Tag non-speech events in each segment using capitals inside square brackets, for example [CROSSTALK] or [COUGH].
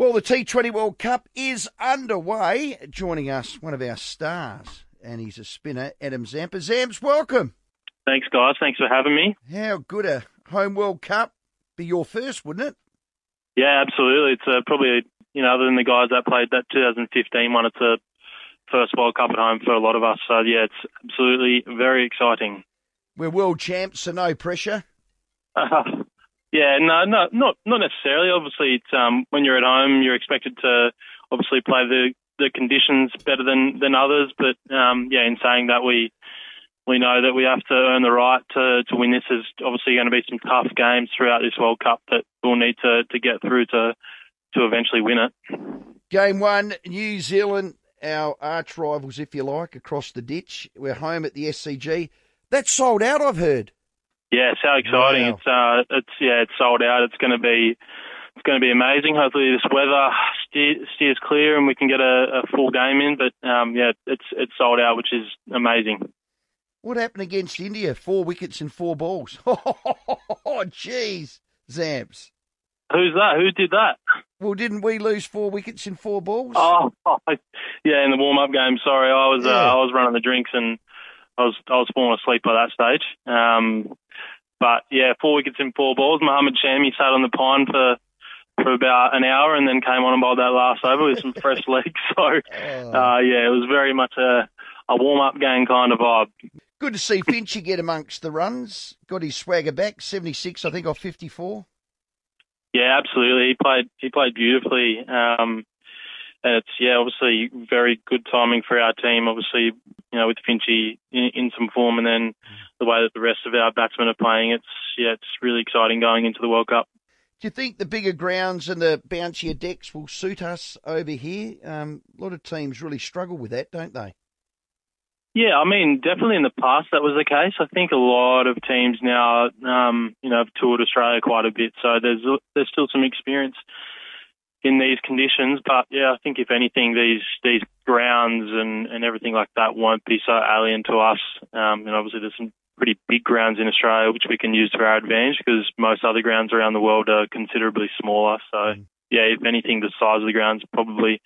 Well, the T20 World Cup is underway. Joining us, one of our stars, and he's a spinner, Adam Zampa. Zamps, welcome. Thanks, guys. Thanks for having me. How good a home World Cup be your first, wouldn't it? Yeah, absolutely. It's uh, probably, you know, other than the guys that played that 2015 one, it's a first World Cup at home for a lot of us. So, yeah, it's absolutely very exciting. We're world champs, so no pressure. [LAUGHS] Yeah, no, no, not not necessarily. Obviously, it's um, when you're at home, you're expected to obviously play the the conditions better than than others. But um, yeah, in saying that, we we know that we have to earn the right to to win this. There's obviously going to be some tough games throughout this World Cup that we'll need to to get through to to eventually win it. Game one, New Zealand, our arch rivals, if you like, across the ditch. We're home at the SCG. That's sold out, I've heard. Yeah, so exciting! Wow. It's uh, it's yeah, it's sold out. It's going to be it's going to be amazing. Hopefully, this weather steer, steers clear and we can get a, a full game in. But um, yeah, it's it's sold out, which is amazing. What happened against India? Four wickets and four balls. [LAUGHS] Oh, jeez, Zamps. Who's that? Who did that? Well, didn't we lose four wickets and four balls? Oh, [LAUGHS] yeah, in the warm up game. Sorry, I was uh, I was running the drinks and I was I was falling asleep by that stage. Um, but yeah, four wickets in four balls. Mohammed Shami sat on the pine for for about an hour and then came on and bowled that last over with some fresh [LAUGHS] legs. So Oh. uh, yeah, it was very much a a warm up game kind of vibe. Good to see Finchy get amongst the runs. Got his swagger back, 76, I think, off 54. Yeah, absolutely. He played he played beautifully. Um, and it's yeah, obviously very good timing for our team. Obviously, you know, with Finchy in, in some form, and then the way that the rest of our batsmen are playing, it's yeah, it's really exciting going into the World Cup. Do you think the bigger grounds and the bouncier decks will suit us over here? Um, a lot of teams really struggle with that, don't they? Yeah, I mean, definitely in the past that was the case. I think a lot of teams now, um, you know, have toured Australia quite a bit, so there's there's still some experience in these conditions. But yeah, I think if anything, these these grounds and and everything like that won't be so alien to us. Um, and obviously, there's some pretty big grounds in Australia which we can use to our advantage because most other grounds around the world are considerably smaller. So yeah, if anything, the size of the grounds probably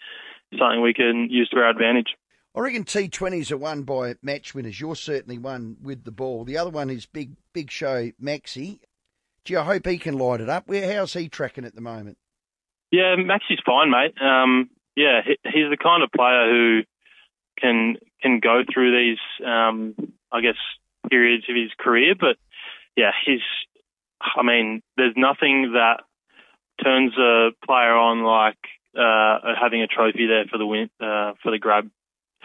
something we can use to our advantage. I reckon T20s are won by match winners. You're certainly one with the ball. The other one is Big Big Show Maxi. Gee, I hope he can light it up. Where how's he tracking at the moment? Yeah, Maxi's fine, mate. Um, yeah, he, he's the kind of player who can can go through these, um, I guess, periods of his career. But yeah, he's. I mean, there's nothing that turns a player on like uh, having a trophy there for the win, uh, for the grab,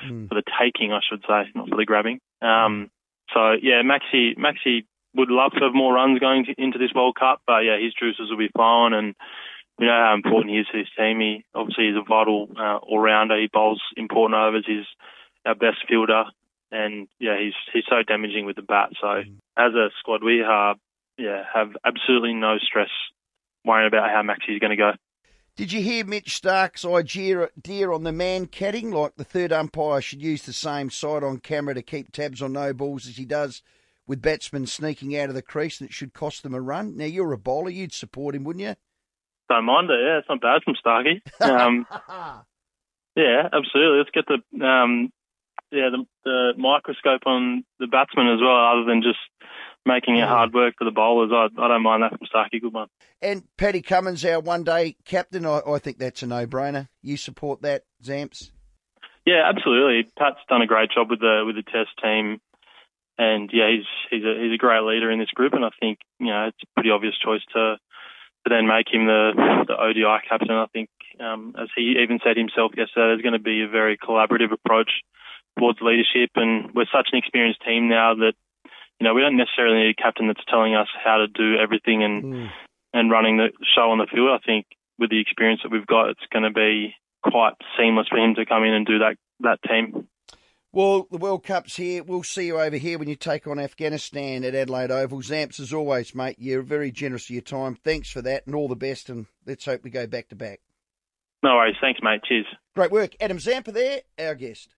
Hmm. for the taking, I should say, not for the grabbing. Um, so yeah, Maxi Maxi would love to have more runs going to, into this World Cup, but yeah, his juices will be flowing, and we know how important he is to his team. He obviously is a vital uh, all rounder. He bowls important overs. He's our best fielder, and yeah, he's he's so damaging with the bat. So as a squad, we are yeah have absolutely no stress worrying about how Maxi is going to go. Did you hear Mitch Starc's idea on the Mankading? Like the third umpire should use the same side on camera to keep tabs on no balls as he does with batsmen sneaking out of the crease, and it should cost them a run. Now you're a bowler, you'd support him, wouldn't you? Don't mind it. Yeah, it's not bad from Starkey. Um, yeah, [LAUGHS] absolutely. Let's get the um, yeah the, the microscope on the batsman as well, other than just making it hard work for the bowlers. I, I don't mind that from Starkey. Good one. And Paddy Cummins, our one day captain, I, I think that's a no brainer. You support that, Zamps? Yeah, absolutely. Pat's done a great job with the with the Test team, and yeah, he's he's a he's a great leader in this group, and I think you know it's a pretty obvious choice to to then make him the the ODI captain. I think, um, as he even said himself yesterday, there's going to be a very collaborative approach towards leadership, and we're such an experienced team now that you know we don't necessarily need a captain that's telling us how to do everything and and running the show on the field. I think with the experience that we've got, it's going to be quite seamless for him to come in and do that that team. Well, the World Cup's here. We'll see you over here when you take on Afghanistan at Adelaide Oval. Zamps, as always, mate, you're very generous of your time. Thanks for that and all the best, and let's hope we go back to back. No worries. Thanks, mate. Cheers. Great work. Adam Zampa there, our guest.